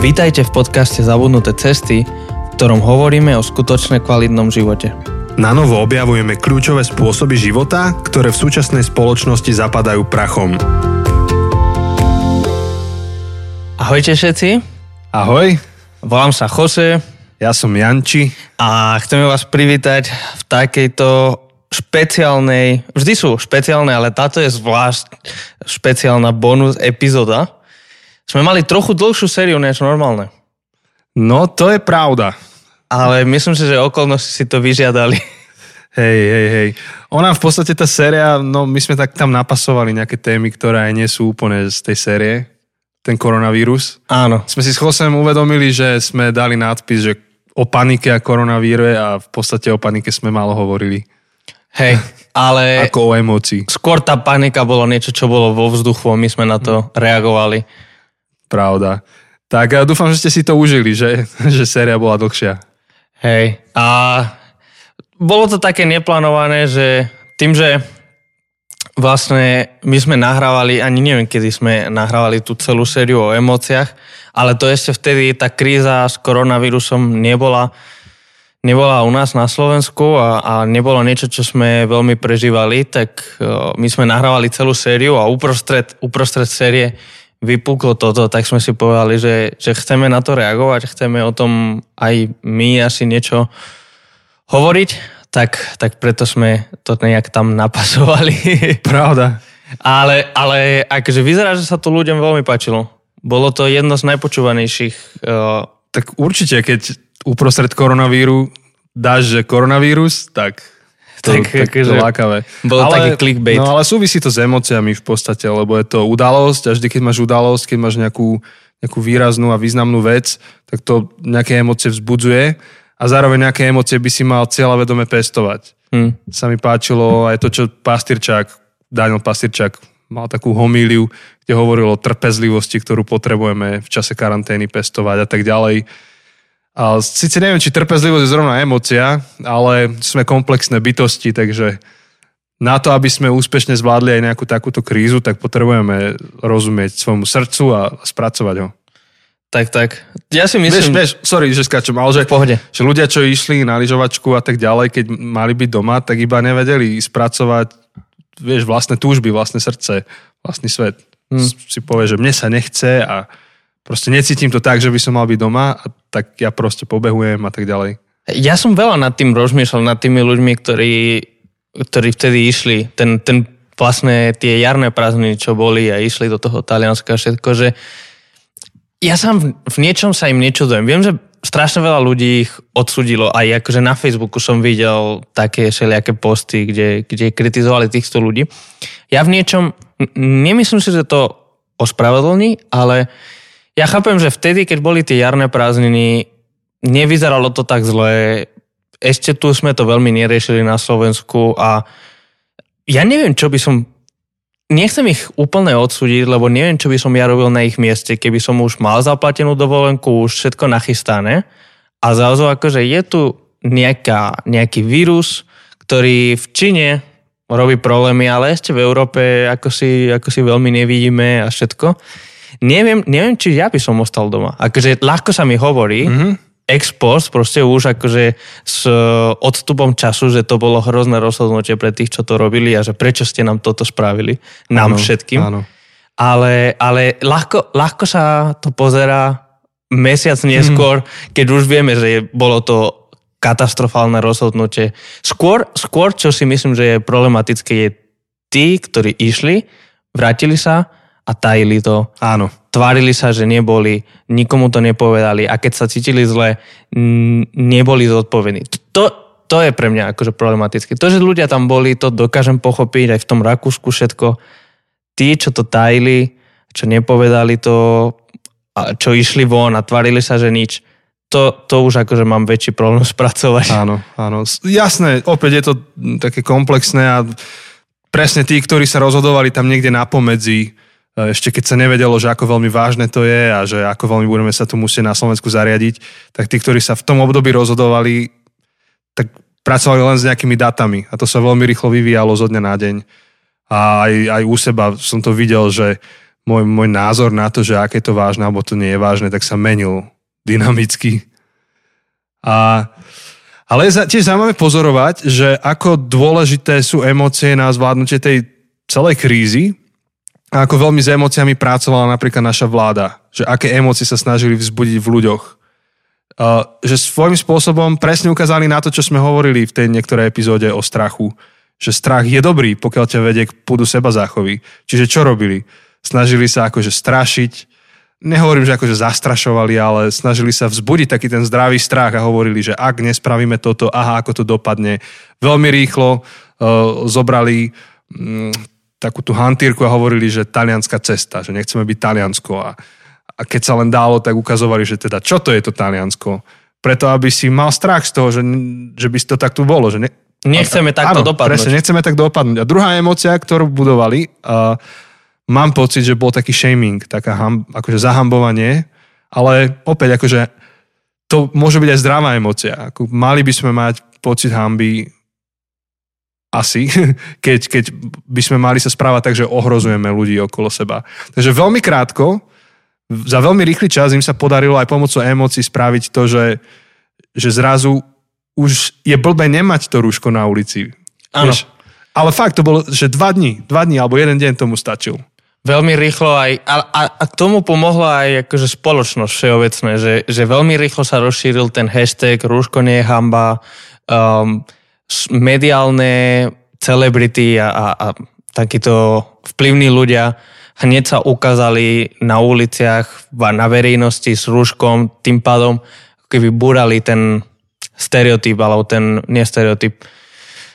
Vítajte v podcaste Zabudnuté cesty, v ktorom hovoríme o skutočne kvalitnom živote. Na novo objavujeme kľúčové spôsoby života, ktoré v súčasnej spoločnosti zapadajú prachom. Ahojte všetci, Ahoj, volám sa Jose ja som Janči. a chceme vás privítať v takejto špeciálnej, vždy sú špeciálne, ale táto je zvlášť špeciálna bonus epizóda. Sme mali trochu dlhšiu sériu než normálne, No, to je pravda. ale myslím si, že okolnosti si to vyžiadali. Hej, hej, hej. Ona v podstate tá séria, no my sme tak tam napasovali nejaké témy, ktoré aj nie sú úplne z tej série. Ten koronavírus. Áno, Sme si s Chosem uvedomili, že sme dali nadpis, že o panike a koronavíre a v podstate o panike sme málo hovorili. hej, ale Ako o emócii. skôr tá panika bolo niečo, čo bolo vo vzduchu a my sme na to reagovali. Pravda. Tak ja dúfam, že ste si to užili, že, že séria bola dlhšia. Hej. A bolo to také neplánované, že tým, že vlastne my sme nahrávali, ani neviem, kedy sme nahrávali tú celú sériu o emóciách, ale to ešte vtedy tá kríza s koronavírusom nebola, nebola u nás na Slovensku a, a nebolo niečo, čo sme veľmi prežívali, tak o, my sme nahrávali celú sériu a uprostred, uprostred série vypuklo toto, tak sme si povedali, že, že chceme na to reagovať, chceme o tom aj my asi niečo hovoriť, tak, tak preto sme to nejak tam napasovali. Pravda. ale, ale akože vyzerá, že sa to ľuďom veľmi páčilo. Bolo to jedno z najpočúvanejších. Uh, Tak určite, keď uprostred koronavíru dáš, že koronavírus, tak to, Tak tak, tak akože to lákavé. bol taký clickbait. No ale súvisí to s emóciami v podstate, lebo je to udalosť a vždy, keď máš udalosť, keď máš nejakú, nejakú výraznú a významnú vec, tak to nejaké emócie vzbudzuje a zároveň nejaké emócie by si mal cieľavedome pestovať. hm. Sa mi páčilo aj to, čo Pastyrčák, Daniel Pastyrčák mal takú homíliu, kde hovoril o trpezlivosti, ktorú potrebujeme v čase karantény pestovať a tak ďalej. A síce neviem, či trpezlivosť je zrovna emócia, ale sme komplexné bytosti, takže na to, aby sme úspešne zvládli aj nejakú takúto krízu, tak potrebujeme rozumieť svojmu srdcu a spracovať ho. Tak, tak. Ja si Vieš, myslím... vieš, sorry, že skáčem, ale že, pohode. že ľudia, čo išli na lyžovačku a tak ďalej, keď mali byť doma, tak iba nevedeli spracovať vieš, vlastné túžby, vlastné srdce, vlastný svet. Hm. Hmm. Si povie, že mne sa nechce a proste necítim to tak, že by som mal byť doma, a tak ja proste pobehujem a tak ďalej. Ja som veľa nad tým rozmýšľal, nad tými ľuďmi, ktorí, ktorí vtedy išli, ten, ten vlastne tie jarné prázdniny, čo boli a išli do toho Talianska a všetko, že ja sám v, niečom sa im nečudujem. Viem, že strašne veľa ľudí ich odsudilo. Aj akože na Facebooku som videl také všelijaké posty, kde, kde kritizovali týchto ľudí. Ja v niečom, nemyslím si, že to ospravedlní, ale ja chápem, že vtedy, keď boli tie jarné prázdniny, nevyzeralo to tak zle. Ešte tu sme to veľmi neriešili na Slovensku a ja neviem, čo by som nechcem ich úplne odsúdiť, lebo neviem, čo by som ja robil na ich mieste, keby som už mal zaplatenú dovolenku, už všetko nachystané a zrazu akože je tu nejaká, nejaký vírus, ktorý v Číne robí problémy, ale ešte v Európe ako si, ako si veľmi nevidíme a všetko. Neviem, neviem, či ja by som ostal doma. Akože ľahko sa mi hovorí, mm-hmm ex post, proste už akože s e, odstupom času, že to bolo hrozné rozhodnutie pre tých, čo to robili a že prečo ste nám toto spravili, nám Áno, všetkým. Áno. Ale, ale ľahko, ľahko sa to pozera mesiac neskôr, keď už vieme, že bolo to katastrofálne rozhodnutie. Skôr, skôr, čo si myslím, že je problematické, je tí, ktorí išli, vrátili sa a tajili to Áno. tvárili sa, že neboli, nikomu to nepovedali a keď sa cítili zle, n- neboli zodpovední. To, to je pre mňa akože problematické. To, že ľudia tam boli, to dokážem pochopiť aj v tom Rakúsku všetko. Tí, čo to tajili, čo nepovedali to, a čo išli von a tvárili sa, že nič, to, to už akože mám väčší problém spracovať. Áno, áno. Jasné, opäť je to také komplexné a presne tí, ktorí sa rozhodovali tam niekde na pomedzi, e, ešte keď sa nevedelo, že ako veľmi vážne to je a že ako veľmi budeme sa tu musieť na Slovensku zariadiť, tak tí, ktorí sa v tom období rozhodovali, tak pracovali len s nejakými datami a to sa veľmi rýchlo vyvíjalo zo dňa na deň. A aj, aj u seba som to videl, že môj, môj názor na to, že aké to vážne alebo to nie je vážne, tak sa menil dynamicky. A, ale je tiež zaujímavé pozorovať, že ako dôležité sú emócie na zvládnutie tej celej krízy a ako veľmi s emóciami pracovala napríklad naša vláda. Že aké emócie sa snažili vzbudiť v ľuďoch. Uh, že svojím spôsobom presne ukázali na to, čo sme hovorili v tej niektorej epizóde o strachu. Že strach je dobrý, pokiaľ ťa vedie k púdu seba záchovy. Čiže čo robili? Snažili sa akože strašiť, nehovorím, že akože zastrašovali, ale snažili sa vzbudiť taký ten zdravý strach a hovorili, že ak nespravíme toto, aha, ako to dopadne. Veľmi rýchlo uh, zobrali um, takú tú hantírku a hovorili, že talianská cesta, že nechceme byť Taliansko a a keď sa len dálo, tak ukazovali, že teda čo to je to Taliansko. Preto, aby si mal strach z toho, že, že by to tak tu bolo. Že ne, nechceme takto áno, dopadnúť. Presne, nechceme tak dopadnúť. A druhá emocia, ktorú budovali, uh, mám pocit, že bol taký shaming, taká ham, akože zahambovanie, ale opäť akože to môže byť aj zdravá emocia. Ako, mali by sme mať pocit hamby asi, keď, keď by sme mali sa správať tak, že ohrozujeme ľudí okolo seba. Takže veľmi krátko, za veľmi rýchly čas im sa podarilo aj pomocou emócií spraviť to, že, že zrazu už je blbé nemať to rúško na ulici. Áno. Ale fakt to bolo, že dva dní, dva dní alebo jeden deň tomu stačil. Veľmi rýchlo aj, a, a, a tomu pomohla aj akože spoločnosť všeobecné, že, že veľmi rýchlo sa rozšíril ten hashtag rúško nie je hamba, um, mediálne celebrity a, a, a takíto vplyvní ľudia hneď sa ukázali na uliciach, na verejnosti s rúškom, tým pádom keby búrali ten stereotyp, alebo ten, nie stereotyp,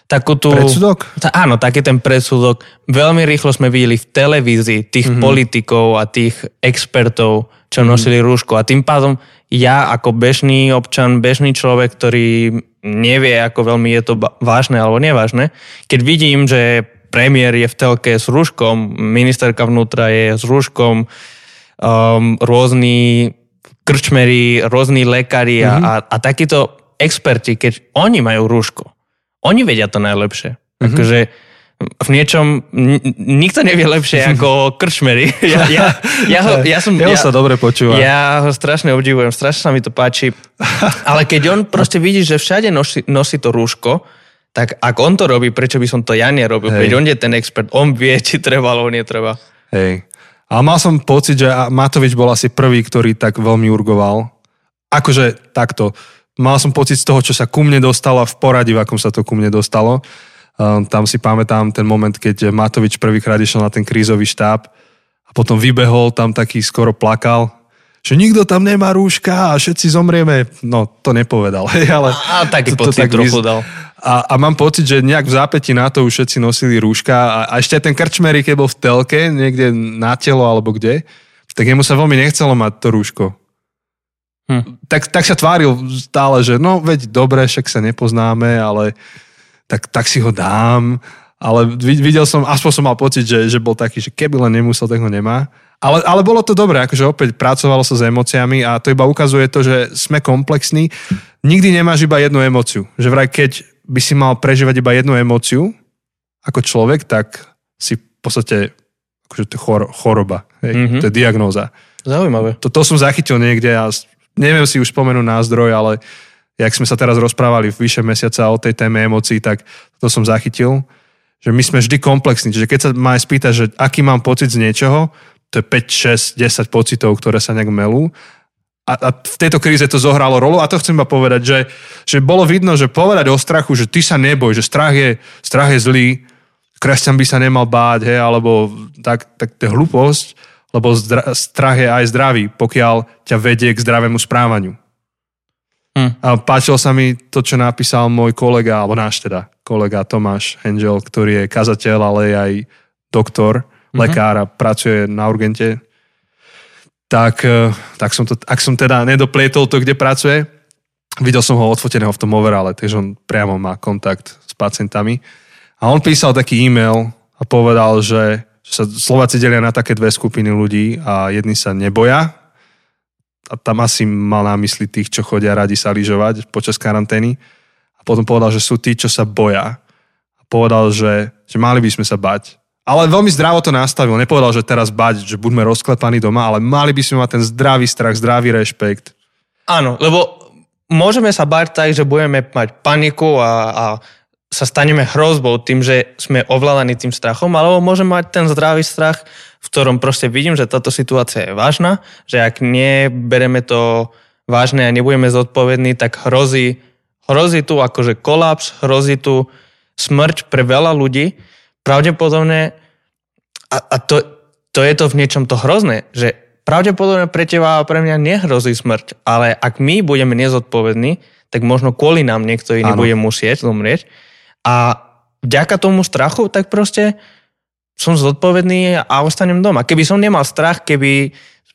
takú tú... Predsudok? Tá, áno, taký ten predsudok. Veľmi rýchlo sme videli v televízii tých mm-hmm. politikov a tých expertov, čo mm-hmm. nosili rúško. A tým pádom ja ako bežný občan, bežný človek, ktorý nevie, ako veľmi je to vážne alebo nevážne, keď vidím, že premiér je v telke s rúškom, ministerka vnútra je s rúškom, um, rôzni krčmery, rôzni lekári a, mm-hmm. a, a takíto experti, keď oni majú rúško, oni vedia to najlepšie. Mm-hmm. Akože v niečom nikto nevie lepšie ako krčmery. Ja, ja, ja, ho, ja, som, ja, sa dobre počúva. Ja ho strašne obdivujem, strašne sa mi to páči. Ale keď on proste vidí, že všade nosí, nosí to rúško, tak ak on to robí, prečo by som to ja nerobil? Hej. Veď on je ten expert, on vie, či treba alebo netreba. Hej. A mal som pocit, že Matovič bol asi prvý, ktorý tak veľmi urgoval. Akože takto. Mal som pocit z toho, čo sa ku mne dostalo v poradí, v akom sa to ku mne dostalo. Um, tam si pamätám ten moment, keď Matovič prvýkrát išiel na ten krízový štáb a potom vybehol, tam taký skoro plakal že nikto tam nemá rúška a všetci zomrieme. No, to nepovedal. Hej, ale a, a taký to, pocit tak trochu dal. A, a mám pocit, že nejak v zápäti na to už všetci nosili rúška a, a ešte ten krčmery, keď bol v telke, niekde na telo alebo kde, tak jemu sa veľmi nechcelo mať to rúško. Hm. Tak, tak sa tváril stále, že no veď dobre, však sa nepoznáme, ale tak, tak si ho dám. Ale videl som, aspoň som mal pocit, že, že bol taký, že keby len nemusel, tak ho nemá. Ale, ale bolo to dobré, akože opäť pracovalo sa s emóciami a to iba ukazuje to, že sme komplexní. Nikdy nemáš iba jednu emóciu. Že vraj, keď by si mal prežívať iba jednu emóciu ako človek, tak si v podstate akože to chor, choroba. Hej? Mm-hmm. To je diagnóza. Zaujímavé. To, to som zachytil niekde a neviem si už spomenúť názdroj, ale jak sme sa teraz rozprávali v vyše mesiaca o tej téme emócií, tak to som zachytil, že my sme vždy komplexní. Čiže keď sa má spýtať, že aký mám pocit z niečoho, to je 5, 6, 10 pocitov, ktoré sa nejak melú. A, a v tejto kríze to zohralo rolu a to chcem iba povedať, že, že bolo vidno, že povedať o strachu, že ty sa neboj, že strach je, strach je zlý, kresťan by sa nemal báť, hej, alebo tak, tak to je hlúposť, lebo zdra, strach je aj zdravý, pokiaľ ťa vedie k zdravému správaniu. Hm. A páčilo sa mi to, čo napísal môj kolega, alebo náš teda kolega Tomáš Hengel, ktorý je kazateľ, ale aj doktor mm-hmm. lekár a pracuje na urgente, tak, e, tak som to, ak som teda nedoplietol to, kde pracuje, videl som ho odfoteného v tom overale, takže on priamo má kontakt s pacientami. A on písal taký e-mail a povedal, že, že sa Slováci delia na také dve skupiny ľudí a jedni sa neboja a tam asi mal na mysli tých, čo chodia radi sa lyžovať počas karantény. A potom povedal, že sú tí, čo sa boja. A povedal, že, že mali by sme sa bať Ale veľmi zdravo to nastavil. Nepovedal, že teraz bať, že buďme rozklepaní doma, ale mali by sme mať ten zdravý strach, zdravý rešpekt. Áno, lebo môžeme sa bať tak, že budeme mať paniku a, a sa staneme hrozbou tým, že sme ovládaní tým strachom, alebo môžeme mať ten zdravý strach, v ktorom proste vidím, že táto situácia je vážna, že ak nebereme to vážne a nebudeme zodpovední, tak hrozí, hrozí tu akože kolaps, hrozí tu smrť pre veľa ľudí. Pravdepodobne, a, a to, to je to v niečom to hrozné, že pravdepodobne pre teba a pre mňa nehrozí smrť, ale ak my budeme nezodpovední, tak možno kvôli nám niekto iný ano. bude musieť zomrieť. A vďaka tomu strachu, tak proste som zodpovedný a ostanem doma. Keby som nemal strach, keby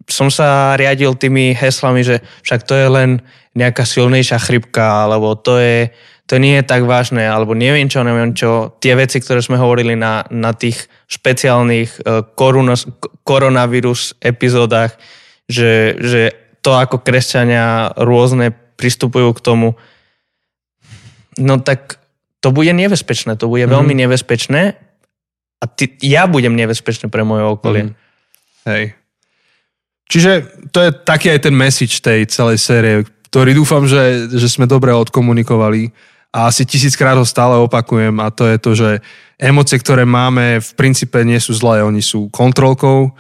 som sa riadil tými heslami, že však to je len nejaká silnejšia chrypka, alebo to je, to nie je tak vážne, alebo neviem čo, neviem čo. Tie veci, ktoré sme hovorili na, na tých špeciálnych uh, koronos, koronavírus epizódach, že, že to, ako kresťania rôzne pristupujú k tomu, no tak to bude nebezpečné, to bude mm. veľmi nebezpečné a ty, ja budem nebezpečný pre moje okolie. Mm. Hej. Čiže to je taký aj ten message tej celej série, ktorý dúfam, že, že sme dobre odkomunikovali a asi tisíckrát ho stále opakujem a to je to, že emócie, ktoré máme v princípe nie sú zlé, oni sú kontrolkou.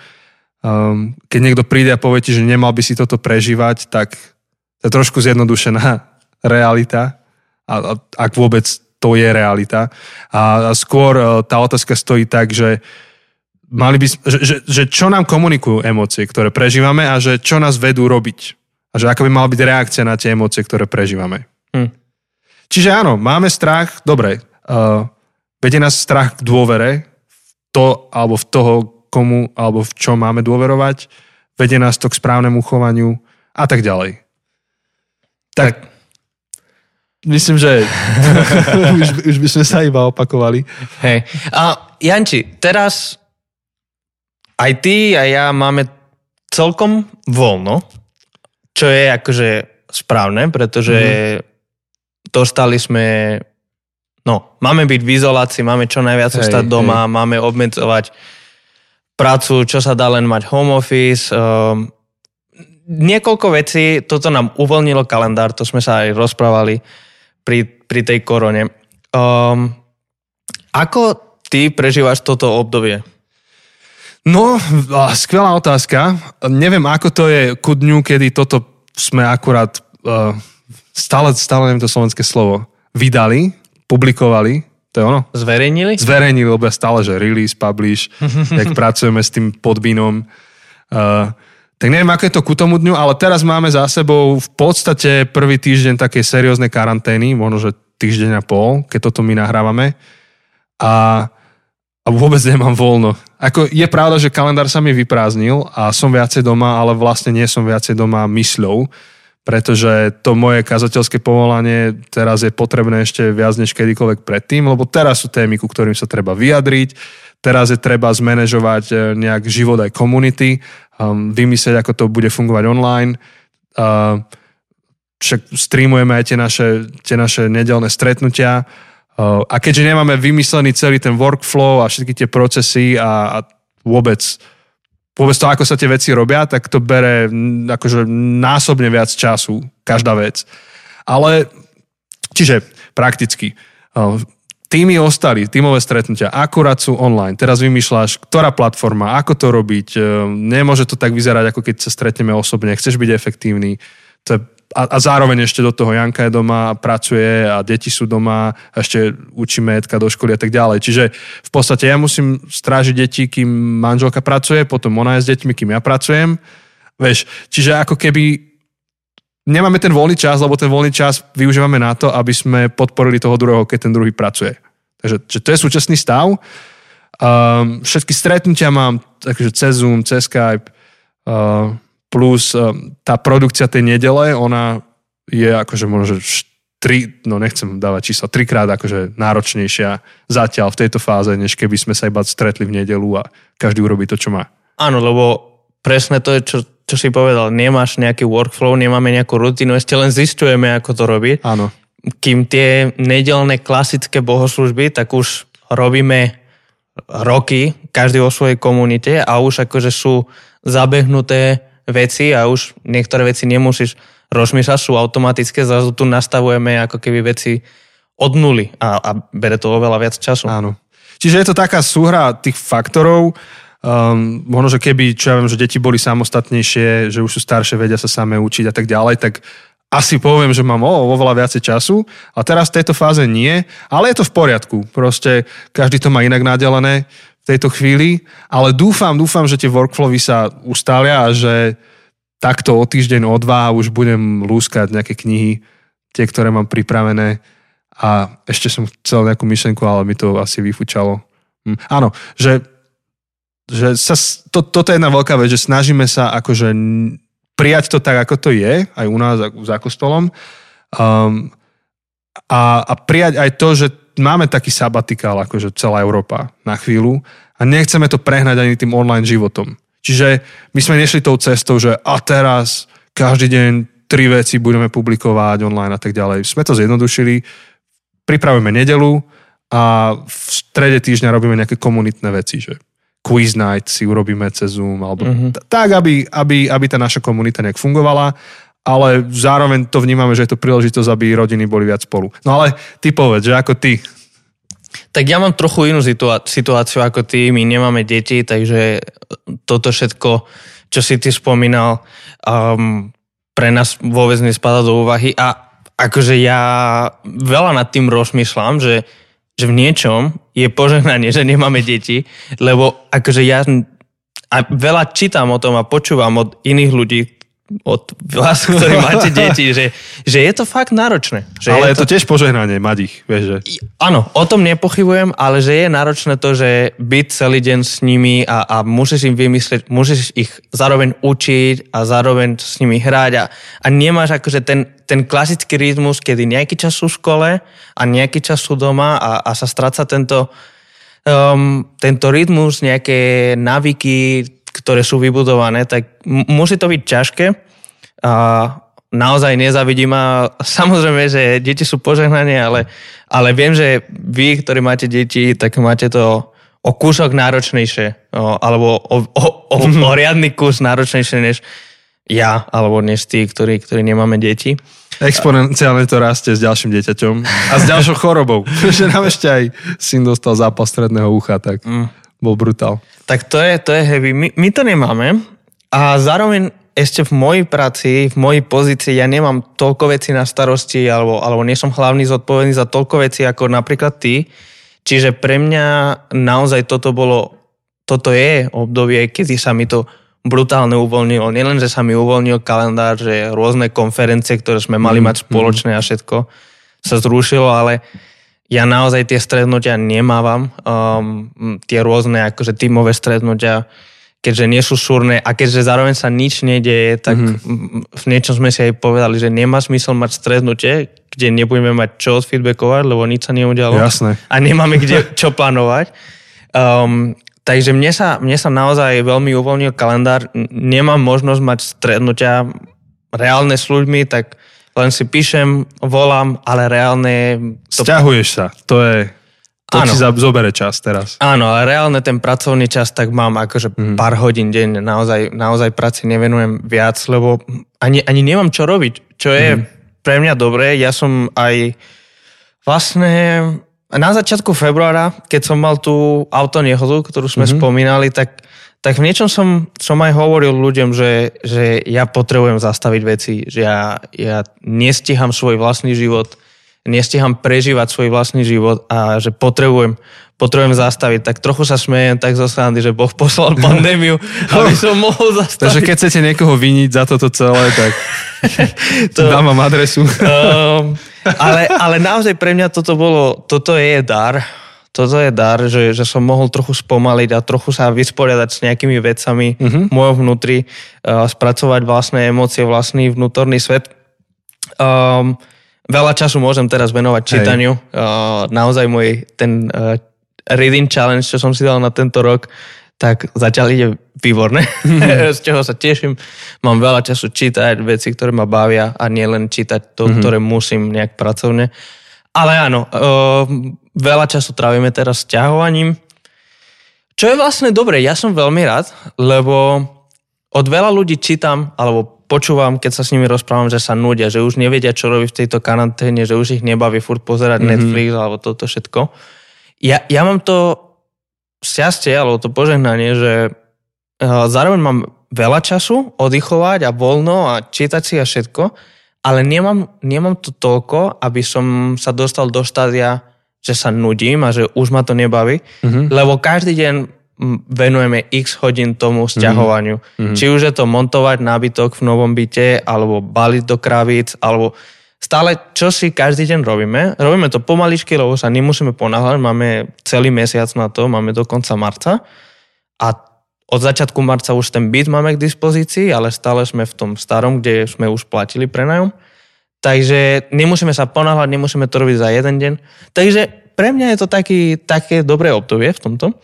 Um, keď niekto príde a povie ti, že nemal by si toto prežívať, tak to je trošku zjednodušená realita a, a ak vôbec to je realita. A skôr e, tá otázka stojí tak, že mali by, že, že, že čo nám komunikujú emócie, ktoré prežívame a že čo nás vedú robiť. A že aká by mala byť reakcia na tie emócie, ktoré prežívame. Hm. Čiže áno, máme strach, dobre, uh, vedie nás strach k dôvere, v to alebo v toho, komu alebo v čo máme dôverovať, vedie nás to k správnemu chovaniu a tak ďalej. Tak, tak Myslím, že už, už by sme sa iba opakovali. Hej. A Janči, teraz aj ty a ja máme celkom voľno, čo je akože správne, pretože mm. dostali sme, no, máme byť v izolácii, máme čo najviac hej, ostať doma, hej. máme obmedzovať prácu, čo sa dá len mať home office, um, niekoľko vecí, toto nám uvoľnilo kalendár, to sme sa aj rozprávali pri, pri tej korone. Um, ako ty prežívaš toto obdobie? No, skvelá otázka. Neviem, ako to je ku dňu, kedy toto sme akurát uh, stále, stále neviem to slovenské slovo, vydali, publikovali, to je ono? Zverejnili? Zverejnili, lebo ja stále, že release, publish, jak pracujeme s tým podbinom. Uh, tak neviem, ako je to ku tomu dňu, ale teraz máme za sebou v podstate prvý týždeň takej serióznej karantény, možno, že týždeň a pol, keď toto my nahrávame. A, a vôbec nemám voľno. Ako, je pravda, že kalendár sa mi vyprázdnil a som viacej doma, ale vlastne nie som viacej doma mysľou, pretože to moje kazateľské povolanie teraz je potrebné ešte viac než kedykoľvek predtým, lebo teraz sú témy, ku ktorým sa treba vyjadriť, teraz je treba zmanéžovať eh, nejak život aj komunity um, vymyslieť, ako to bude fungovať online. Uh, však streamujeme aj tie naše, tie naše nedelné stretnutia. Uh, a keďže nemáme vymyslený celý ten workflow a všetky tie procesy a, a vôbec, vôbec to, ako sa tie veci robia, tak to bere akože násobne viac času, každá vec. Ale, čiže prakticky, uh, Týmy ostali, týmové stretnutia, akurát sú online. Teraz vymýšľaš, ktorá platforma, ako to robiť. E, nemôže to tak vyzerať, ako keď sa stretneme osobne. Chceš byť efektívny. To je, a, a zároveň ešte do toho Janka je doma, pracuje a deti sú doma, a ešte učíme Edka do školy a tak ďalej. Čiže v podstate ja musím strážiť deti, kým manželka pracuje, potom ona je s deťmi, kým ja pracujem. Vieš, čiže ako keby nemáme ten voľný čas, lebo ten voľný čas využívame na to, aby sme podporili toho druhého, keď ten druhý pracuje. Takže že to je súčasný stav. Um, všetky stretnutia mám takže cez Zoom, cez Skype, uh, plus um, tá produkcia tej nedele, ona je akože možno, že tri, no nechcem dávať čísla, trikrát akože náročnejšia zatiaľ v tejto fáze, než keby sme sa iba stretli v nedelu a každý urobí to, čo má. Áno, lebo presne to je, čo, čo si povedal, nemáš nejaký workflow, nemáme nejakú rutinu, ešte len zistujeme, ako to robiť. Áno. Kým tie nedelné klasické bohoslužby, tak už robíme roky, každý vo svojej komunite a už akože sú zabehnuté veci a už niektoré veci nemusíš rozmýšľať, sú automatické, zrazu tu nastavujeme ako keby veci od nuly a, a bere to oveľa viac času. Áno. Čiže je to taká súhra tých faktorov, Um, možno, že keby, čo ja viem, že deti boli samostatnejšie, že už sú staršie, vedia sa samé učiť a tak ďalej, tak asi poviem, že mám o, oveľa viacej času a teraz v tejto fáze nie, ale je to v poriadku. Proste každý to má inak nadelené v tejto chvíli, ale dúfam, dúfam, že tie workflowy sa ustália a že takto o týždeň, o dva už budem lúskať nejaké knihy, tie, ktoré mám pripravené a ešte som chcel nejakú myšlenku, ale mi to asi vyfučalo. Hm. Áno, že že sa, to, toto je jedna veľká vec, že snažíme sa akože prijať to tak, ako to je, aj u nás za kostolom. Um, a, a prijať aj to, že máme taký sabatikál, akože celá Európa na chvíľu a nechceme to prehnať ani tým online životom. Čiže my sme nešli tou cestou, že a teraz každý deň tri veci budeme publikovať online a tak ďalej. Sme to zjednodušili, pripravujeme nedelu a v strede týždňa robíme nejaké komunitné veci, že quiz night si urobíme cez Zoom, alebo mm-hmm. t- tak, aby, aby, aby tá naša komunita nejak fungovala, ale zároveň to vnímame, že je to príležitosť, aby rodiny boli viac spolu. No ale ty povedz, že ako ty. Tak ja mám trochu inú situáciu ako ty, my nemáme deti, takže toto všetko, čo si ty spomínal, um, pre nás vôbec nespada do úvahy a akože ja veľa nad tým rozmýšľam, že že v niečom je požehnanie, že nemáme deti, lebo akože ja a veľa čítam o tom a počúvam od iných ľudí, od vás, ktorí máte deti, že, že je to fakt náročné. Že ale je to, to tiež požehnanie mať ich, vieš, že... Áno, o tom nepochybujem, ale že je náročné to, že byť celý deň s nimi a, a musíš im vymyslieť, musíš ich zároveň učiť a zároveň s nimi hrať a, a nemáš akože ten, ten klasický rytmus, kedy nejaký čas sú v škole a nejaký čas sú doma a, a sa stráca tento, um, tento rytmus, nejaké navyky, ktoré sú vybudované, tak musí to byť ťažké. A naozaj nezavidím a samozrejme, že deti sú požehnanie, ale, ale viem, že vy, ktorí máte deti, tak máte to o kúsok náročnejšie, o, alebo o, o, o, o riadny kus náročnejšie než ja, alebo než tí, ktorí, ktorí nemáme deti. Exponenciálne to rastie s ďalším dieťaťom a s ďalšou chorobou. že nám ešte aj syn dostal zápas stredného ucha, tak mm. bol brutál. Tak to je, to je heavy. My, my to nemáme a zároveň ešte v mojej práci, v mojej pozícii ja nemám toľko vecí na starosti alebo, alebo nie som hlavný zodpovedný za toľko vecí ako napríklad ty. Čiže pre mňa naozaj toto bolo, toto je obdobie, kedy sa mi to brutálne uvoľnilo. Nielen, že sa mi uvoľnil kalendár, že rôzne konferencie, ktoré sme mali mm, mať spoločné a všetko sa zrušilo, ale ja naozaj tie stretnutia nemávam. Um, tie rôzne akože tímové stretnutia, keďže nie sú súrne a keďže zároveň sa nič nedieje, tak mm-hmm. v niečom sme si aj povedali, že nemá smysel mať stretnutie, kde nebudeme mať čo odfeedbackovať, lebo nič sa neudialo. Jasné. A nemáme kde čo plánovať. Um, takže mne sa, mne sa naozaj veľmi uvoľnil kalendár. Nemám možnosť mať stretnutia reálne s ľuďmi, tak len si píšem, volám, ale reálne... To... Sťahuješ sa, to je... To Áno. ti zobere čas teraz. Áno, ale reálne ten pracovný čas tak mám akože mm. pár hodín deň, naozaj, naozaj práci nevenujem viac, lebo ani, ani nemám čo robiť, čo je mm. pre mňa dobré. Ja som aj vlastne na začiatku februára, keď som mal tú autonehodu, ktorú sme mm-hmm. spomínali, tak tak v niečom som, som aj hovoril ľuďom, že, že ja potrebujem zastaviť veci, že ja, ja nestiham svoj vlastný život, nestiham prežívať svoj vlastný život a že potrebujem, potrebujem zastaviť. Tak trochu sa smejem tak zo srandy, že Boh poslal pandémiu, aby som mohol zastaviť. Takže keď chcete niekoho viniť za toto celé, tak to, dám vám adresu. um, ale, ale naozaj pre mňa toto bolo, toto je dar, toto je dar, že, že som mohol trochu spomaliť a trochu sa vysporiadať s nejakými vecami uh-huh. v mojom vnútri, uh, spracovať vlastné emócie, vlastný vnútorný svet. Um, veľa času môžem teraz venovať čítaniu. Uh, naozaj môj ten reading challenge, čo som si dal na tento rok, tak zatiaľ ide výborné, mm-hmm. z čoho sa teším. Mám veľa času čítať veci, ktoré ma bavia a nielen čítať to, mm-hmm. ktoré musím nejak pracovne. Ale áno, uh, veľa času trávime teraz s ťahovaním. Čo je vlastne dobre, ja som veľmi rád, lebo od veľa ľudí čítam, alebo počúvam, keď sa s nimi rozprávam, že sa nudia, že už nevedia, čo robiť v tejto karanténe, že už ich nebaví furt pozerať mm-hmm. Netflix alebo toto všetko. Ja, ja mám to šťastie, alebo to požehnanie, že uh, zároveň mám veľa času oddychovať a voľno a čítať si a všetko, ale nemám, nemám to toľko, aby som sa dostal do štádia že sa nudím a že už ma to nebaví, mm-hmm. lebo každý deň venujeme x hodín tomu sťahovaniu. Mm-hmm. Či už je to montovať nábytok v novom byte, alebo baliť do kravíc, alebo stále čo si každý deň robíme. Robíme to pomaličky, lebo sa nemusíme ponáhľať, máme celý mesiac na to, máme do konca marca a od začiatku marca už ten byt máme k dispozícii, ale stále sme v tom starom, kde sme už platili prenajom. Takže nemusíme sa ponáhľať, nemusíme to robiť za jeden deň. Takže pre mňa je to taký, také dobré obdobie v tomto.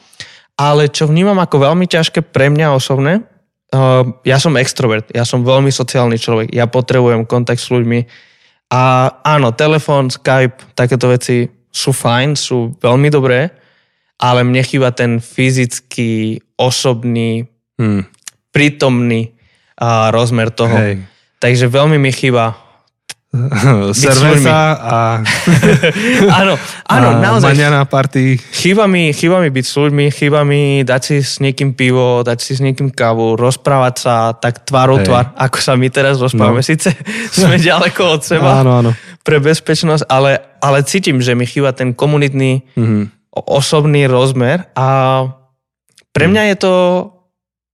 Ale čo vnímam ako veľmi ťažké pre mňa osobne, uh, ja som extrovert, ja som veľmi sociálny človek, ja potrebujem kontakt s ľuďmi. A áno, telefón, Skype, takéto veci sú fajn, sú veľmi dobré, ale mne chýba ten fyzický, osobný, hmm. prítomný uh, rozmer toho. Hej. Takže veľmi mi chýba Cerveza a... áno, áno, a naozaj. Maňana party. Chýba mi, chýba mi byť s ľuďmi, chýba mi dať si s niekým pivo, dať si s niekým kávu, rozprávať sa tak tvárou tvár, ako sa my teraz rozprávame. No. Sice sme ďaleko od seba áno, áno. pre bezpečnosť, ale, ale cítim, že mi chýba ten komunitný, mm-hmm. osobný rozmer a pre mňa je to,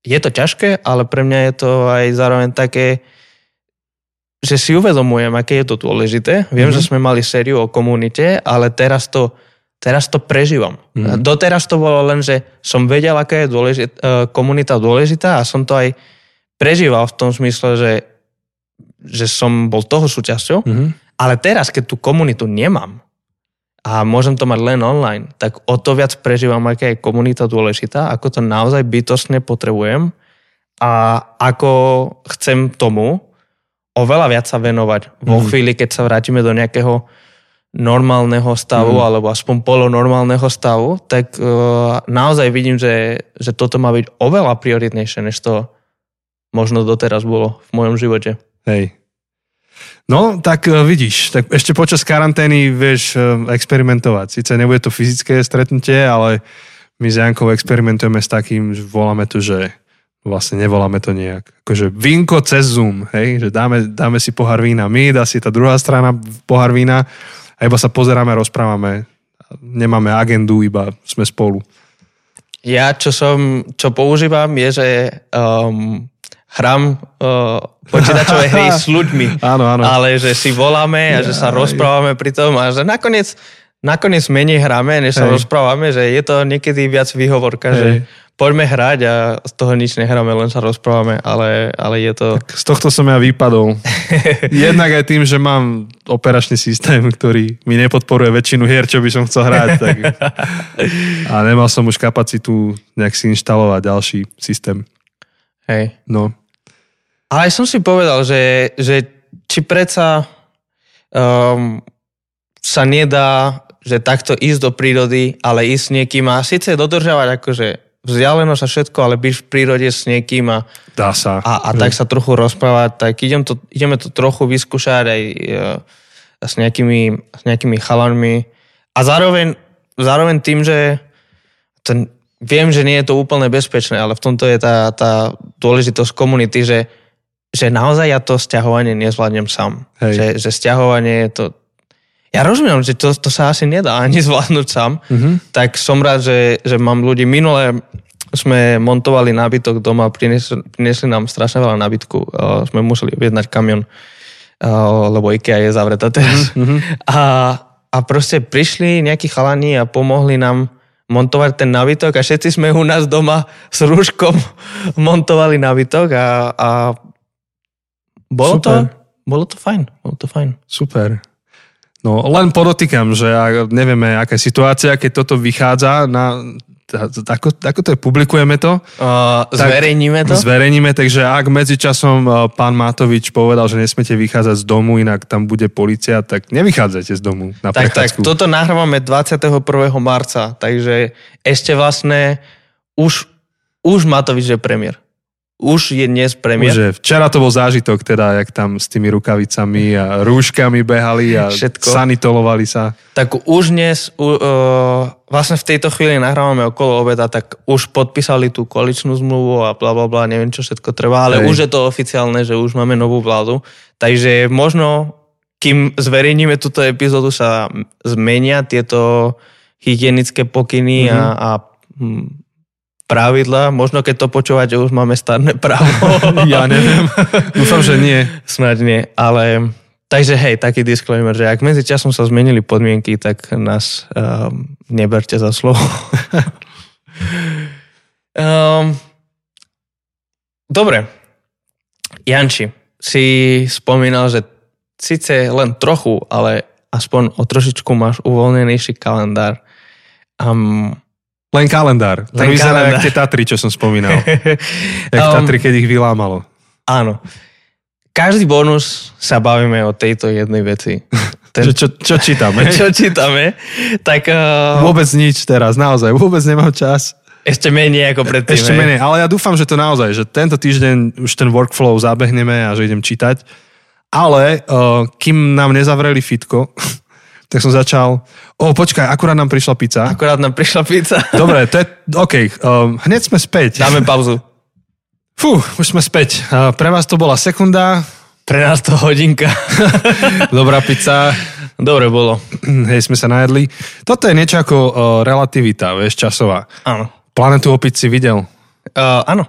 je to ťažké, ale pre mňa je to aj zároveň také, že si uvedomujem, aké je to dôležité. Viem, mm-hmm. že sme mali sériu o komunite, ale teraz to, teraz to prežívam. Mm-hmm. Doteraz to bolo len, že som vedel, aká je dôležit, e, komunita dôležitá a som to aj prežíval v tom smysle, že, že som bol toho súčasťou. Mm-hmm. Ale teraz, keď tú komunitu nemám a môžem to mať len online, tak o to viac prežívam, aká je komunita dôležitá, ako to naozaj bytostne potrebujem a ako chcem tomu, oveľa viac sa venovať vo mm. chvíli, keď sa vrátime do nejakého normálneho stavu, mm. alebo aspoň polonormálneho stavu, tak uh, naozaj vidím, že, že toto má byť oveľa prioritnejšie, než to možno doteraz bolo v mojom živote. Hej. No, tak uh, vidíš, tak ešte počas karantény vieš uh, experimentovať. Sice nebude to fyzické stretnutie, ale my s Jankou experimentujeme s takým, že voláme to, že vlastne nevoláme to nejak. Akože vínko cez Zoom, hej, že dáme, dáme si pohár vína my, dá si tá druhá strana pohár vína a iba sa pozeráme rozprávame. Nemáme agendu, iba sme spolu. Ja, čo som, čo používam, je, že um, hrám uh, počítačové hry s ľuďmi. Áno, áno. Ale že si voláme a že sa rozprávame pri tom a že nakoniec, nakoniec menej hráme, než sa rozprávame, že je to niekedy viac výhovorka, Hej. že poďme hrať a z toho nič nehráme, len sa rozprávame, ale, ale je to... Tak z tohto som ja vypadol. Jednak aj tým, že mám operačný systém, ktorý mi nepodporuje väčšinu hier, čo by som chcel hrať. Tak... A nemal som už kapacitu nejak si inštalovať ďalší systém. Hej. No. Ale som si povedal, že, že či predsa um, sa nedá že takto ísť do prírody, ale ísť s niekým a síce dodržavať akože vzdialenosť a všetko, ale byť v prírode s niekým a, Dá sa. a, a tak sa trochu rozprávať, tak idem to, ideme to trochu vyskúšať aj uh, s, nejakými, s nejakými chalanmi a zároveň, zároveň tým, že ten, viem, že nie je to úplne bezpečné, ale v tomto je tá, tá dôležitosť komunity, že, že naozaj ja to stiahovanie nezvládnem sám. Hej. Že, že stiahovanie to, ja rozumiem, že to, to sa asi nedá ani zvládnuť sám, mm-hmm. tak som rád, že, že mám ľudí. Minule sme montovali nábytok doma, priniesli, priniesli nám strašne veľa nábytku. Uh, sme museli objednať kamion, uh, lebo IKEA je zavretá teraz. Mm-hmm. A, a proste prišli nejakí chalani a pomohli nám montovať ten nábytok a všetci sme u nás doma s rúškom montovali nábytok a, a bolo to, bolo to fajn. Bolo to fajn. Super. No len podotýkam, že nevieme, aká je situácia, keď toto vychádza na ako, ako to je, publikujeme to? Uh, zverejníme to? Zverejníme, takže ak medzičasom uh, pán Matovič povedal, že nesmiete vychádzať z domu, inak tam bude policia, tak nevychádzajte z domu na tak, tak, toto nahrávame 21. marca, takže ešte vlastne už, už Matovič je premiér. Už je dnes premiér. Že včera to bol zážitok, teda, jak tam s tými rukavicami a rúškami behali a Všetko. sanitolovali sa. Tak už dnes, uh, vlastne v tejto chvíli nahrávame okolo obeda, tak už podpísali tú koaličnú zmluvu a bla bla bla, neviem čo všetko trvá, ale Hej. už je to oficiálne, že už máme novú vládu. Takže možno, kým zverejníme túto epizódu, sa zmenia tieto hygienické pokyny Mhm. a, a hm, pravidla. Možno keď to počúvať, že už máme starné právo. Ja neviem. Dúfam, že nie. Snáď nie, ale... Takže hej, taký disclaimer, že ak medzi časom sa zmenili podmienky, tak nás um, neberte za slovo. um, dobre. Janči, si spomínal, že síce len trochu, ale aspoň o trošičku máš uvoľnenejší kalendár. Um, Len kalendár. To Len vyzerá jak tie Tatry, čo som spomínal. Jak Um, Tatry, keď ich vylámalo. áno. Každý bonus sa bavíme o tejto jednej veci. Ten, Čo, čo, čo čítame? čo čítame, tak uh, Vôbec nič teraz, naozaj. Vôbec nemám čas. ešte menej ako predtým. Ešte menej, ale ja dúfam, že to naozaj, že tento týždeň už ten workflow zabehneme a že idem čítať. Ale uh, kým nám nezavreli fitko, tak som začal... O, počkaj, akurát nám prišla pizza. Akorát nám prišla pizza. Dobre, to je... OK, um, hneď sme späť. Dáme pauzu. Fú, už sme späť. Uh, pre vás to bola sekunda. Pre nás to hodinka. Dobrá pizza. Dobre bolo. Hej, sme sa najedli. Toto je niečo ako uh, relativita, vieš, časová. Áno. Planetu opic si videl. Uh, áno.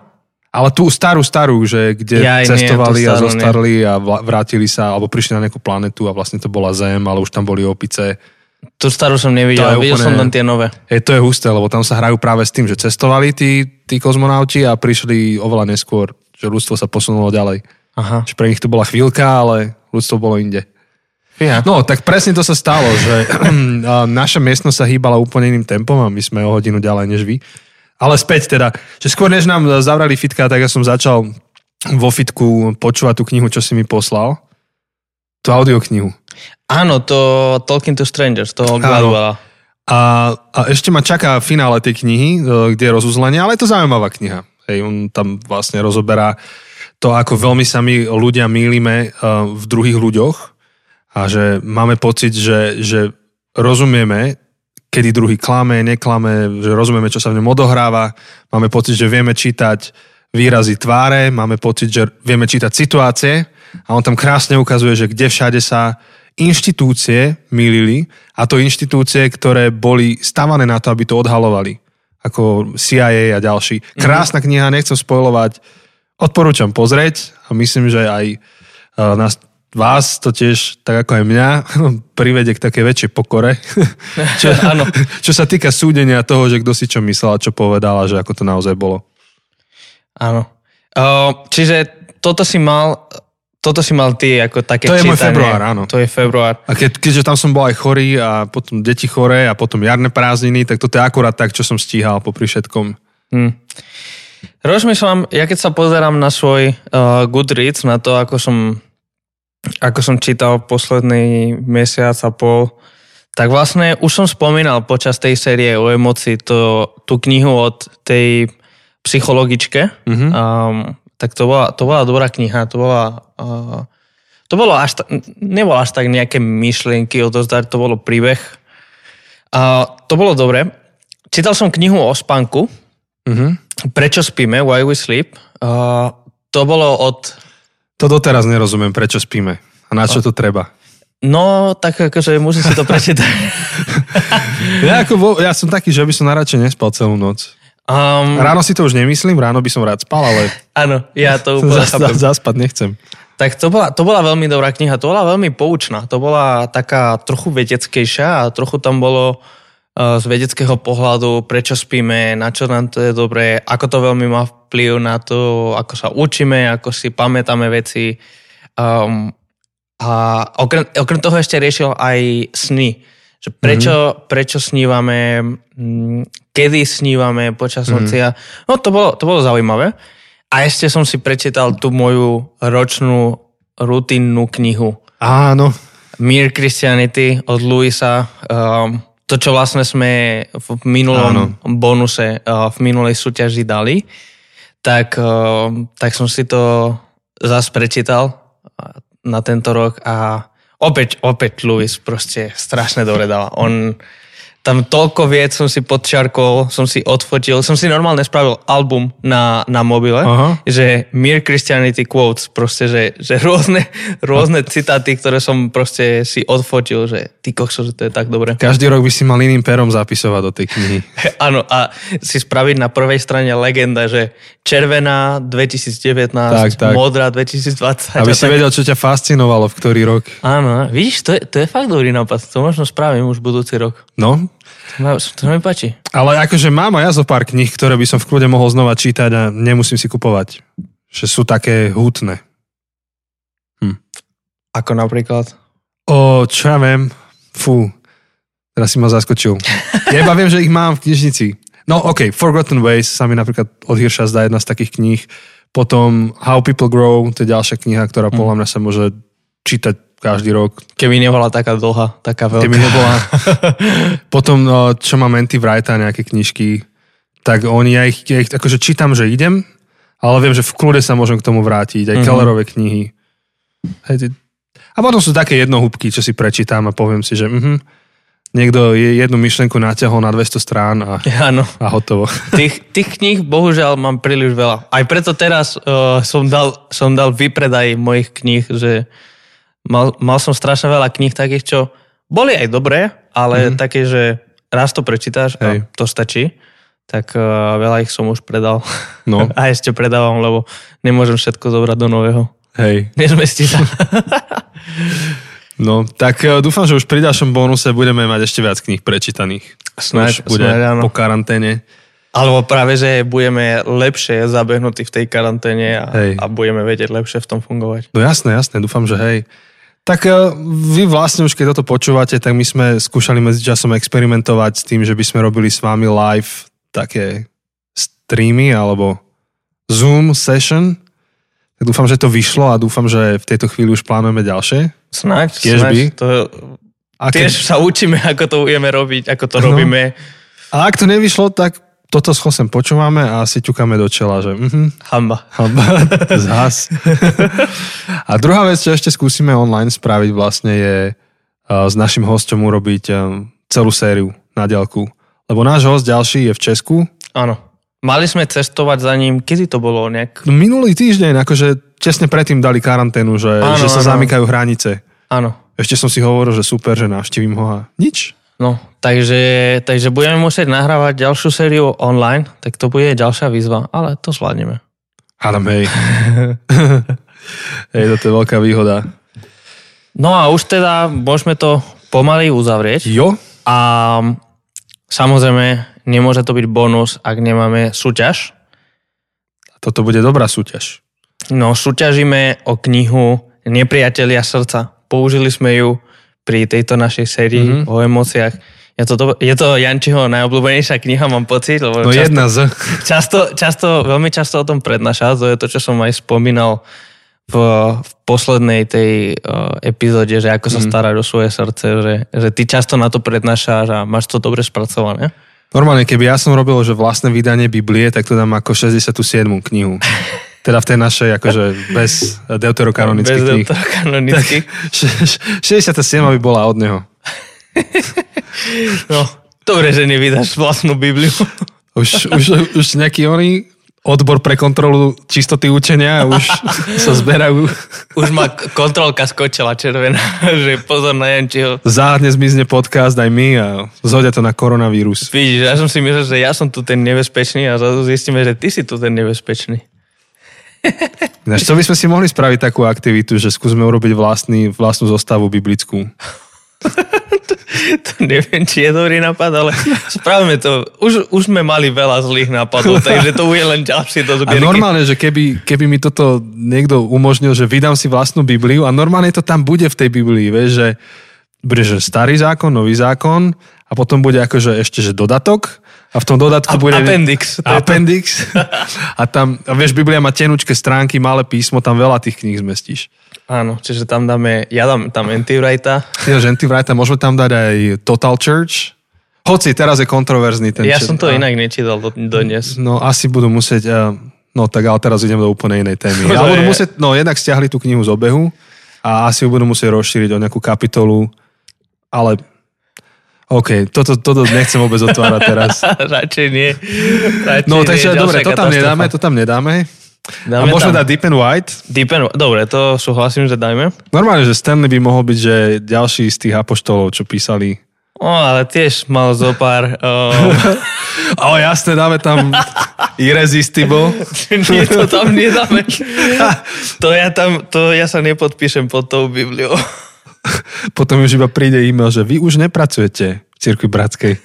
Ale tú starú, starú, že kde Ja nie, cestovali tú a zostarli a vla- vrátili sa, alebo prišli na nejakú planetu a vlastne to bola Zem, ale už tam boli opice. Tú starú som To nevidel, je videl úplne- som len tie nové. Hej, to je husté, lebo tam sa hrajú práve s tým, že cestovali tí, tí kozmonauti a prišli oveľa neskôr, že ľudstvo sa posunulo ďalej. Aha. Že pre nich to bola chvíľka, ale ľudstvo bolo inde. Fíha. No, tak presne to sa stalo, že a, naša miestnosť sa hýbala úplne iným tempom a my sme o hodinu ďalej než vy. Ale späť teda, že skôr než nám zavrali fitka, tak ja som začal vo fitku počúvať tú knihu, čo si mi poslal. Tú audioknihu. Áno, to Talking to Strangers, to Gladwella. A, a ešte ma čaká finále tej knihy, e, kde je rozuzlenie, ale je to zaujímavá kniha. Hej, on tam vlastne rozoberá to, ako veľmi sa my ľudia mýlime e, v druhých ľuďoch a že máme pocit, že, že rozumieme, kedy druhý klame, neklame, že rozumieme, čo sa v ňom odohráva, máme pocit, že vieme čítať výrazy tváre, máme pocit, že vieme čítať situácie a on tam krásne ukazuje, že kde všade sa inštitúcie mýlili a to inštitúcie, ktoré boli stavané na to, aby to odhalovali ako CIA a ďalší. Krásna kniha, nechcem spojovať, odporúčam pozrieť a myslím, že aj uh, nás, vás to tiež, tak ako aj mňa, privede k takej väčšej pokore. čo, Áno. čo sa týka súdenia toho, že kto si čo myslel a čo povedal a že ako to naozaj bolo. Áno. Čiže toto si mal, toto si mal ty ako také To je môj čítanie. február, áno. To je február. A keď, keďže tam som bol aj chorý a potom deti choré a potom jarné prázdniny, tak toto je akurát tak, čo som stíhal popri všetkom. Hm. Rozmýšľam, ja keď sa pozerám na svoj uh, Goodreads, na to, ako som, ako som čítal posledný mesiac a pol, tak vlastne už som spomínal počas tej série o emocii to, tú knihu od tej psychologičke. Mhm. Um, tak to bola, to bola dobrá kniha, to bola... Uh, to bolo až tak, nebolo až tak nejaké myšlienky odozdať, to bolo príbeh. A to bolo dobre. Čítal som knihu o spánku, Mhm. Prečo spíme? Why we sleep? Uh, to bolo od... To doteraz nerozumiem, prečo spíme. A na čo to treba. No, tak akože musím si to prečítať. Ja, ako, vo- ja som taký, že by som naradšej nespal celú noc. Um, Ráno si to už nemyslím, ráno by som rád spal, ale áno, ja to úplne zas, chápem. zaspať nechcem. Tak to bola, to bola veľmi dobrá kniha, to bola veľmi poučná, to bola taká trochu vedeckejšia a trochu tam bolo uh, z vedeckého pohľadu, prečo spíme, na čo nám to je dobré, ako to veľmi má vplyv na to, ako sa učíme, ako si pamätáme veci. Um, a okrem, okrem toho ešte riešil aj sny. Že prečo, mm-hmm. prečo snívame, mm, kedy snívame počas mm-hmm. No to bolo, to bolo zaujímavé. A ešte som si prečítal tú moju ročnú rutinnú knihu. Áno, Mere Christianity od Louisa. Um, to čo vlastne sme v minulom Áno. bonuse, v minulej súťaži dali, tak, tak som si to zase prečítal na tento rok a opäť, opäť Louis proste strašne dobre dáva. On, tam toľko viec som si podčiarkol, som si odfotil, som si normálne spravil album na, na mobile, Aha. že Mere Christianity Quotes, proste, že, že rôzne, rôzne citáty, ktoré som proste si odfotil, že ty kokso, že to je tak dobre. Každý rok by si mal iným perom zapisovať do tej knihy. Áno, a si spraviť na prvej strane legenda, že červená 2019, tak, tak. modrá 2020. Aby si tak... vedel, čo ťa fascinovalo v ktorý rok. Áno, vidíš, to je, to je fakt dobrý nápad, to možno spravím už budúci rok. No, to, to mi páči. Ale akože mám aj ja zo pár kníh, ktoré by som v kľude mohol znova čítať a nemusím si kupovať. Že sú také hutné. Hm. Ako napríklad? O, čo ja viem. Fú, teraz si ma zaskočil. Ja iba viem, že ich mám v knižnici. No OK, Forgotten Ways sa mi napríklad od Hirscha zdá jedna z takých kníh. Potom How People Grow, to je ďalšia kniha, ktorá hm. podľa mňa sa môže čítať každý rok. Keby nebola taká dlhá, taká veľká. Keby nebola. Potom, no, čo má Menty Wrighta, nejaké knižky, tak oni, ja ich, ja ich akože čítam, že idem, ale viem, že v kľude sa môžem k tomu vrátiť. Aj mm-hmm. Kellerové knihy. A potom sú také jednohúbky, čo si prečítam a poviem si, že mhm, niekto jednu myšlenku natiahol na 200 strán a, Áno. a hotovo. Tých, tých kníh bohužiaľ mám príliš veľa. Aj preto teraz uh, som, dal, som dal vypredaj mojich kníh, že mal, mal som strašne veľa kníh takých, čo boli aj dobré, ale mm-hmm. také, že raz to prečítaš Hej. a to stačí. Tak uh, veľa ich som už predal. No. a ešte predávam, lebo nemôžem všetko zobrať do nového. Hej. Nezmestí sa. no, tak uh, dúfam, že už pri ďalšom bonuse budeme mať ešte viac kníh prečítaných. Snáď, bude snáď, po karanténe. Alebo práve, že budeme lepšie zabehnutí v tej karanténe a, a budeme vedieť lepšie v tom fungovať. No jasné, jasné, dúfam, že hej. Tak e, vy vlastne už keď toto počúvate, tak my sme skúšali medzičasom experimentovať s tým, že by sme robili s vami live také streamy alebo Zoom session. Tak dúfam, že to vyšlo a dúfam, že v tejto chvíli už plánujeme ďalšie. Snáď, tiež snáď. By. To, tiež sa učíme, ako to budeme robiť, ako to no. robíme. A ak to nevyšlo, tak toto s Chosem počúvame a si ťukáme do čela, že mhm. Hamba. Hamba, zás. a druhá vec, čo ešte skúsime online spraviť vlastne je uh, s našim hostom urobiť um, celú sériu na diálku. Lebo náš host ďalší je v Česku. Áno. Mali sme cestovať za ním, kedy to bolo nejak? No, minulý týždeň, akože tesne predtým dali karanténu, že, áno, že sa áno. zamykajú hranice. Áno. Ešte som si hovoril, že super, že navštívim ho a nič. No, takže, takže budeme musieť nahrávať ďalšiu sériu online, tak to bude ďalšia výzva, ale to zvládneme. Adam, hej. hej, to je veľká výhoda. No a už teda môžeme to pomaly uzavrieť. Jo. A samozrejme, nemôže to byť bonus, ak nemáme súťaž. Toto bude dobrá súťaž. No, súťažíme o knihu Nepriatelia srdca. Použili sme ju pri tejto našej sérii mm-hmm. o emóciách. Je to, je to Jančiho najobľúbenejšia kniha, mám pocit. Lebo no často, jedna z. Často, často, veľmi často o tom prednáša, to je to, čo som aj spomínal v, v poslednej tej uh, epizóde, že ako sa mm. starať o svoje srdce, že, že ty často na to prednášaš a máš to dobre spracované. Normálne, keby ja som robil, že vlastné vydanie Biblie, tak to dám ako 67. knihu. Teda v tej našej, akože bez deuterokanonických Bez deuterokanonických. 67 by bola od neho. No, dobre, že nevydáš vlastnú Bibliu. Už, už, už nejaký oný odbor pre kontrolu čistoty učenia už sa zberajú. Už ma kontrolka skočila červená, že pozor na Jančiho. Záhadne zmizne podcast aj my a zhodia to na koronavírus. Vidíš, ja som si myslel, že ja som tu ten nebezpečný a zrazu zistíme, že ty si tu ten nebezpečný. Ináč, čo by sme si mohli spraviť takú aktivitu, že skúsme urobiť vlastný, vlastnú zostavu biblickú? to, to neviem, či je dobrý nápad, ale spravíme to. Už, už sme mali veľa zlých nápadov, takže to bude len ďalšie do zbierky. A normálne, že keby, keby mi toto niekto umožnil, že vydám si vlastnú Bibliu a normálne to tam bude v tej Biblii, vieš, že bude, že starý zákon, nový zákon a potom bude akože ešte, že dodatok a v tom dodatku bude... Appendix. Appendix. A tam, a vieš, Biblia má tenučké stránky, malé písmo, tam veľa tých kníh zmestíš. Áno, čiže tam dáme, ja dám tam Antiwrighta. Ja, že Antiwrighta, môžeme tam dať aj Total Church, Hoci teraz je kontroverzný ten Ja chat. som to A- inak nečítal do, dodnes. No asi budú musieť, uh, no tak ale teraz idem do úplne inej témy. To Ale budú musieť, no jednak stiahli tú knihu z obehu a asi ju budú musieť rozšíriť o nejakú kapitolu, ale OK, toto, toto nechcem vôbec otvárať teraz. Radšej nie. Radšej No nie, takže ďalšia dobre, to tam katastrofa. nedáme, to tam nedáme. A Dáme môžeme tam dať Deep and White. Deep and, dobre, to súhlasím, že dajme. Normálne, že Stanley by mohol byť, že ďalší z tých apoštolov, čo písali. O, ale tiež mal zo pár... Um, O, jasné, dáme tam Irresistible. nie, to tam nedáme. To ja, tam, to ja sa nepodpíšem pod tou Bibliou. Potom už iba príde e-mail, že vy už nepracujete v cirkvi bratskej.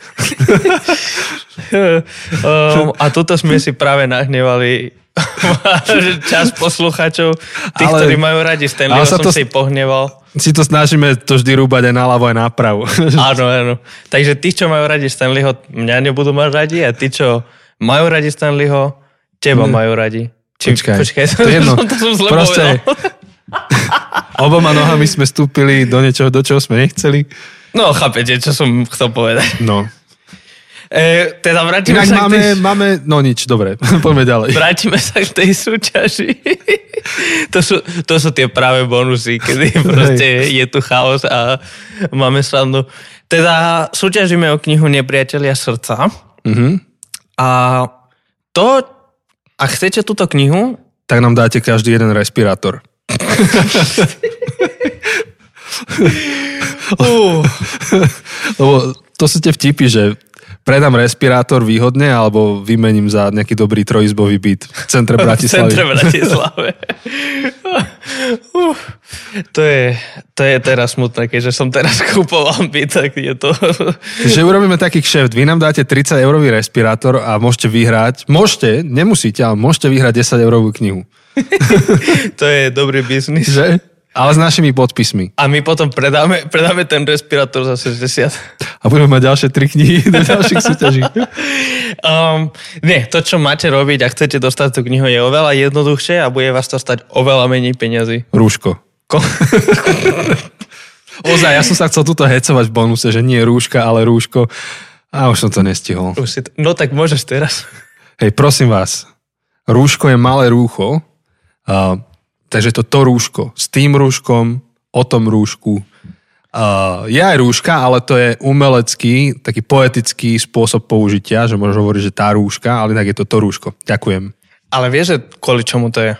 um, a tuto sme si práve nahnevali čas posluchačov, tých, Ale- ktorí majú radi Stanleyho, som to- si pohneval. Si to snažíme to vždy rúbať aj naľavo, aj napravo. Áno, áno. Takže tí, čo majú radi Stanleyho, mňa nebudú mať radi a tí, čo majú radi Stanleyho, teba majú radi. Či, Počkaj, počkaj, to je jedno. to som zle Proste- povedal. Oboma nohami sme vstúpili do niečoho, do čoho sme nechceli. No, chápete, čo som chcel povedať. No. E, teda vrátime Inak sa, máme, tej, máme, no nič, dobre, poďme ďalej. vrátime sa k tej súťaži. to, sú, to sú tie práve bonusy, kedy proste je tu chaos a máme srandu. Teda súťažíme o knihu Nepriatelia srdca. Mhm. A to, ak chcete túto knihu, Tak nám dáte každý jeden respirátor. Uh, Lebo to sú tie vtipy, že predám respirátor výhodne alebo vymením za nejaký dobrý trojizbový byt v centre v Bratislavy. centre Bratislave. Uh, to, je, to je teraz smutné, keďže som teraz kúpoval byt, tak je to... Že urobíme taký kšeft. Vy nám dáte 30 eurový respirátor a môžete vyhrať, môžete, nemusíte, ale môžete vyhrať 10 eurovú knihu. To je dobrý biznis. Že? Ale s našimi podpismi. A my potom predáme, predáme ten respirátor za 60. A budeme mať ďalšie tri knihy do ďalších súťaží. Um, nie, to, čo máte robiť a chcete dostať tú knihu, je oveľa jednoduchšie a bude vás to stať oveľa menej peňazí. Rúško. Ko- Ozaj, ja som sa chcel tuto hecovať v bonuse, že nie rúška, ale rúško. A už som to nestihol. Už si to, no tak môžeš teraz. Hej, prosím vás, rúško je malé rúcho, a, takže to to rúško s tým rúškom, o tom rúšku. A, je aj rúška, ale to je umelecký, taký poetický spôsob použitia, že môžeš hovoriť, že tá rúška, ale inak je to to rúško. Ďakujem. Ale vieš, že kvôli čomu to je?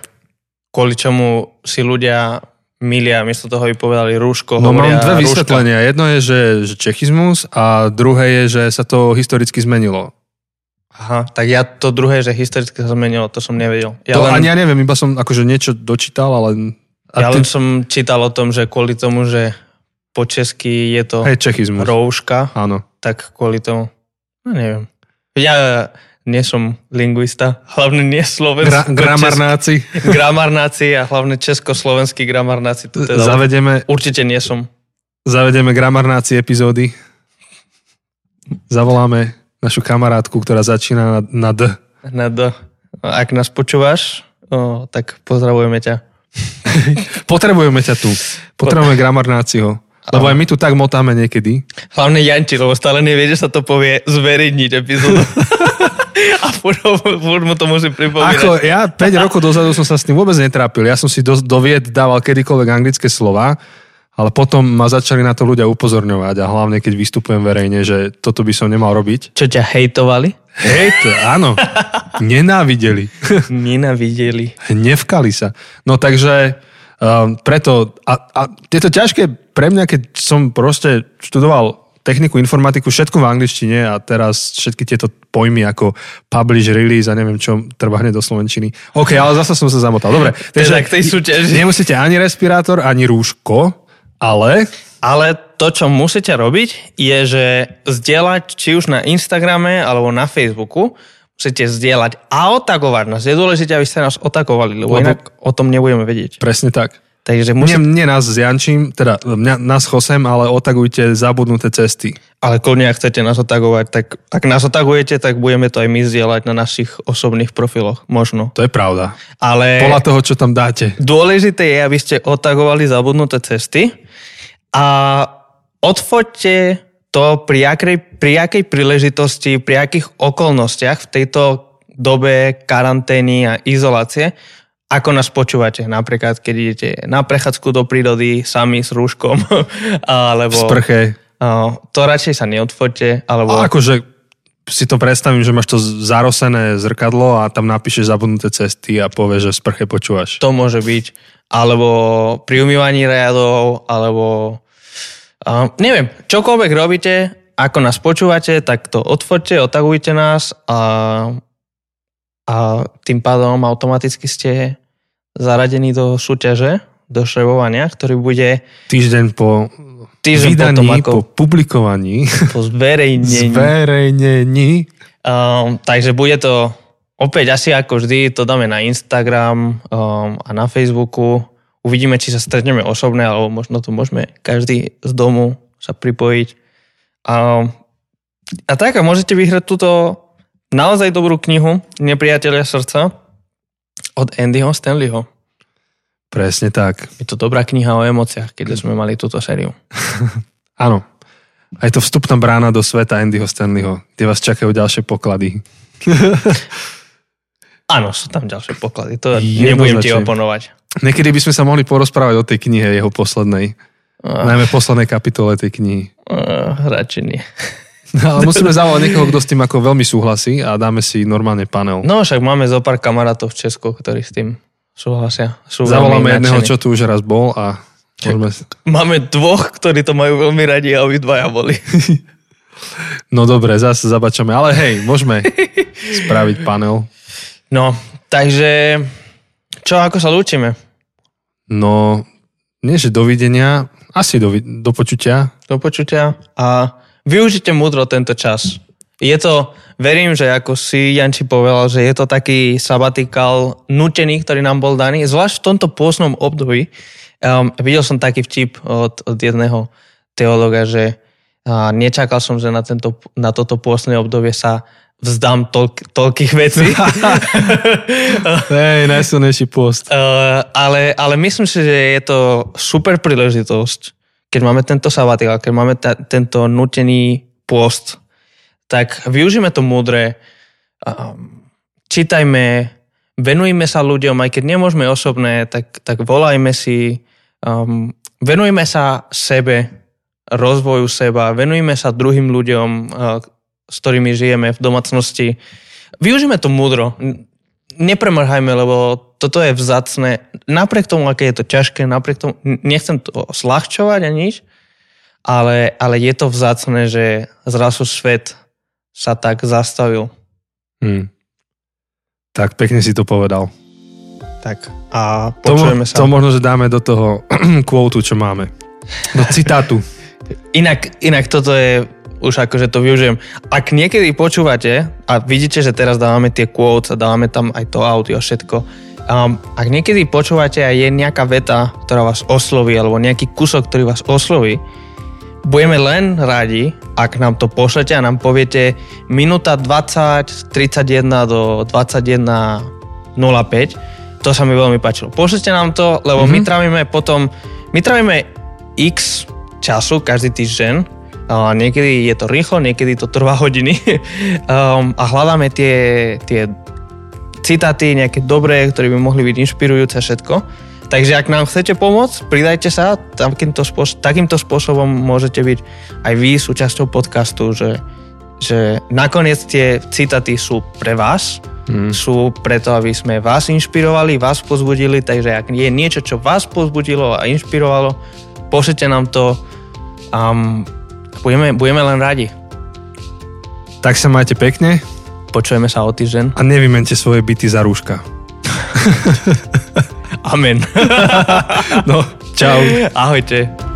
Kvôli čomu si ľudia milia, miesto toho by povedali rúško, No mám dve rúška. vysvetlenia. Jedno je, že, že čechizmus a druhé je, že sa to historicky zmenilo. Aha, tak ja to druhé, že historicky sa zmenilo, to som nevedel. Ja to len, ani ja neviem, iba som akože niečo dočítal, ale... A ja ty, len som čítal o tom, že kvôli tomu, že po česky je to hej, čechizmus. rouška, Áno. tak kvôli tomu, no neviem. Ja nie som lingvista, hlavne nie slovenský. Gra, gramarnáci. gramarnáci a hlavne československí gramarnáci. To teda Zavedeme, určite nie som. zavedeme gramarnáci epizódy. Zavoláme našu kamarátku, ktorá začína na, na D. Na D. Ak nás počúvaš, o, tak pozdravujeme ťa. Potrebujeme ťa tu. Potrebujeme gramarnáciho. Lebo aj my tu tak motáme niekedy. Hlavne Janči, lebo stále nevie, že sa to povie zverejniť epizódu. a furt, mu to musím pripomínať. Ako ja 5 rokov dozadu som sa s tým vôbec netrápil. Ja som si do, do vied dával kedykoľvek anglické slova, ale potom ma začali na to ľudia upozorňovať a hlavne keď vystupujem verejne, že toto by som nemal robiť. Čo ťa hejtovali? Hej, to, áno. Nenávideli. Nenavideli. Hnevkali sa. No takže um, preto, a, a je to ťažké pre mňa, keď som proste študoval techniku, informatiku, všetko v angličtine a teraz všetky tieto pojmy ako publish, release a neviem čo, treba hneď do slovenčiny. OK, ale zase som sa zamotal. Dobre, Teda k tej súťaži. nemusíte ani respirátor, ani rúško, ale Ale to, čo musíte robiť, je, že zdieľať, či už na Instagrame alebo na Facebooku, musíte zdieľať a otagovať nás. Je dôležité, aby ste nás otagovali, lebo, Lebo- inak o tom nebudeme vedieť. presne tak. Takže Nie, musíte, nie nás s Jančím, teda mňa, nás Chosem, ale otagujte zabudnuté cesty. ale kľudne, ak chcete nás otagovať, tak ak nás otagujete, tak budeme to aj my zdieľať na našich osobných profiloch. Možno. To je pravda. Ale Podľa toho, čo tam dáte. dôležité je, aby ste otagovali zabudnuté cesty a odfoďte to pri akej, pri akej príležitosti, pri akých okolnostiach v tejto dobe karantény a izolácie, ako nás počúvate. Napríklad, keď idete na prechádzku do prírody sami s rúškom, alebo... V sprche. To radšej sa neodfoďte, alebo... A akože si to predstavím, že máš to zarosené zrkadlo a tam napíšeš zabudnuté cesty a povieš, že v sprche počúvaš. To môže byť. Alebo pri umývaní riadov, alebo uh, neviem, čokoľvek robíte, ako nás počúvate, tak to odfoďte, otagujte nás a, a tým pádom automaticky ste zaradení do súťaže, do šrebovania, ktorý bude... Týždeň po týždeň vydaní, potom, ako, po publikovaní. Po zverejnení. Zverejnení. Um, takže bude to opäť asi ako vždy, to dáme na Instagram um, a na Facebooku. Uvidíme, či sa stretneme osobne, alebo možno to môžeme každý z domu sa pripojiť. Um, a tak, a môžete vyhrať túto naozaj dobrú knihu Nepriatelia srdca od Andyho Stanleyho. Presne tak. Je to dobrá kniha o emóciách, keď sme mali túto sériu. Áno. A je to vstupná brána do sveta Andyho Stanleyho, kde vás čakajú ďalšie poklady. Áno, sú tam ďalšie poklady. To nebudem ti oponovať. Niekedy by sme sa mohli porozprávať o tej knihe jeho poslednej. Uh, Najmä poslednej kapitole tej knihy. Uh, radšej nie. No, ale musíme zavolať niekoho, kto s tým ako veľmi súhlasí a dáme si normálne panel. No však máme zo pár kamarátov v Česku, ktorí s tým súhlasia. Sú Zavoláme jedného, čo tu už raz bol a môžeme... Máme dvoch, ktorí to majú veľmi radi a dvaja boli. No dobre, zase zabačame, ale hej, môžeme spraviť panel. No, takže čo, ako sa lúčime? No, nie že dovidenia, asi do, do počutia. Do počutia a využite múdro tento čas. Je to, verím, že ako si Janči povedal, že je to taký sabatikál nutený, ktorý nám bol daný, zvlášť v tomto pôsnom období. Um, videl som taký vtip od, od jedného teologa, že uh, nečakal som, že na, tento, na toto pôsne obdobie sa vzdám toľk, toľkých vecí. Hej, najsilnejší post. Uh, ale, ale myslím si, že je to super príležitosť, keď máme tento sabatikál, keď máme ta, tento nutený post, tak využíme to múdre, čítajme, venujme sa ľuďom, aj keď nemôžeme osobné, tak, tak volajme si, um, venujme sa sebe, rozvoju seba, venujme sa druhým ľuďom, uh, s ktorými žijeme v domácnosti. Využíme to múdro, nepremrhajme, lebo toto je vzácne. Napriek tomu, aké je to ťažké, napriek tomu, nechcem to slahčovať ani nič, ale, ale je to vzácne, že zrazu svet sa tak zastavil. Hmm. Tak pekne si to povedal. Tak a počujeme to, sa. To možno, že dáme do toho quotu, čo máme. Do citátu. inak, inak toto je už akože to využijem. Ak niekedy počúvate a vidíte, že teraz dávame tie quotes a dávame tam aj to audio, všetko, um, ak niekedy počúvate a je nejaká veta, ktorá vás osloví, alebo nejaký kusok, ktorý vás osloví, budeme len radi, ak nám to pošlete a nám poviete minúta 20, 31 do 21.05. To sa mi veľmi páčilo. Pošlete nám to, lebo mm-hmm. my mhm. trávime potom, my trávime x času každý týždeň, niekedy je to rýchlo, niekedy to trvá hodiny. Um, a hľadáme tie, tie citáty nejaké dobré, ktoré by mohli byť inšpirujúce všetko. Takže ak nám chcete pomôcť, pridajte sa, takýmto, spôsob, takýmto spôsobom môžete byť aj vy súčasťou podcastu, že, že nakoniec tie citáty sú pre vás, mm. sú preto, aby sme vás inšpirovali, vás pozbudili, takže ak je niečo, čo vás pozbudilo a inšpirovalo, pošlite nám to. Um, budeme, budeme len radi. Tak sa majte pekne. Počujeme sa o týždeň. A nevymente svoje byty za rúška. Amen. no, čau. Ahojte.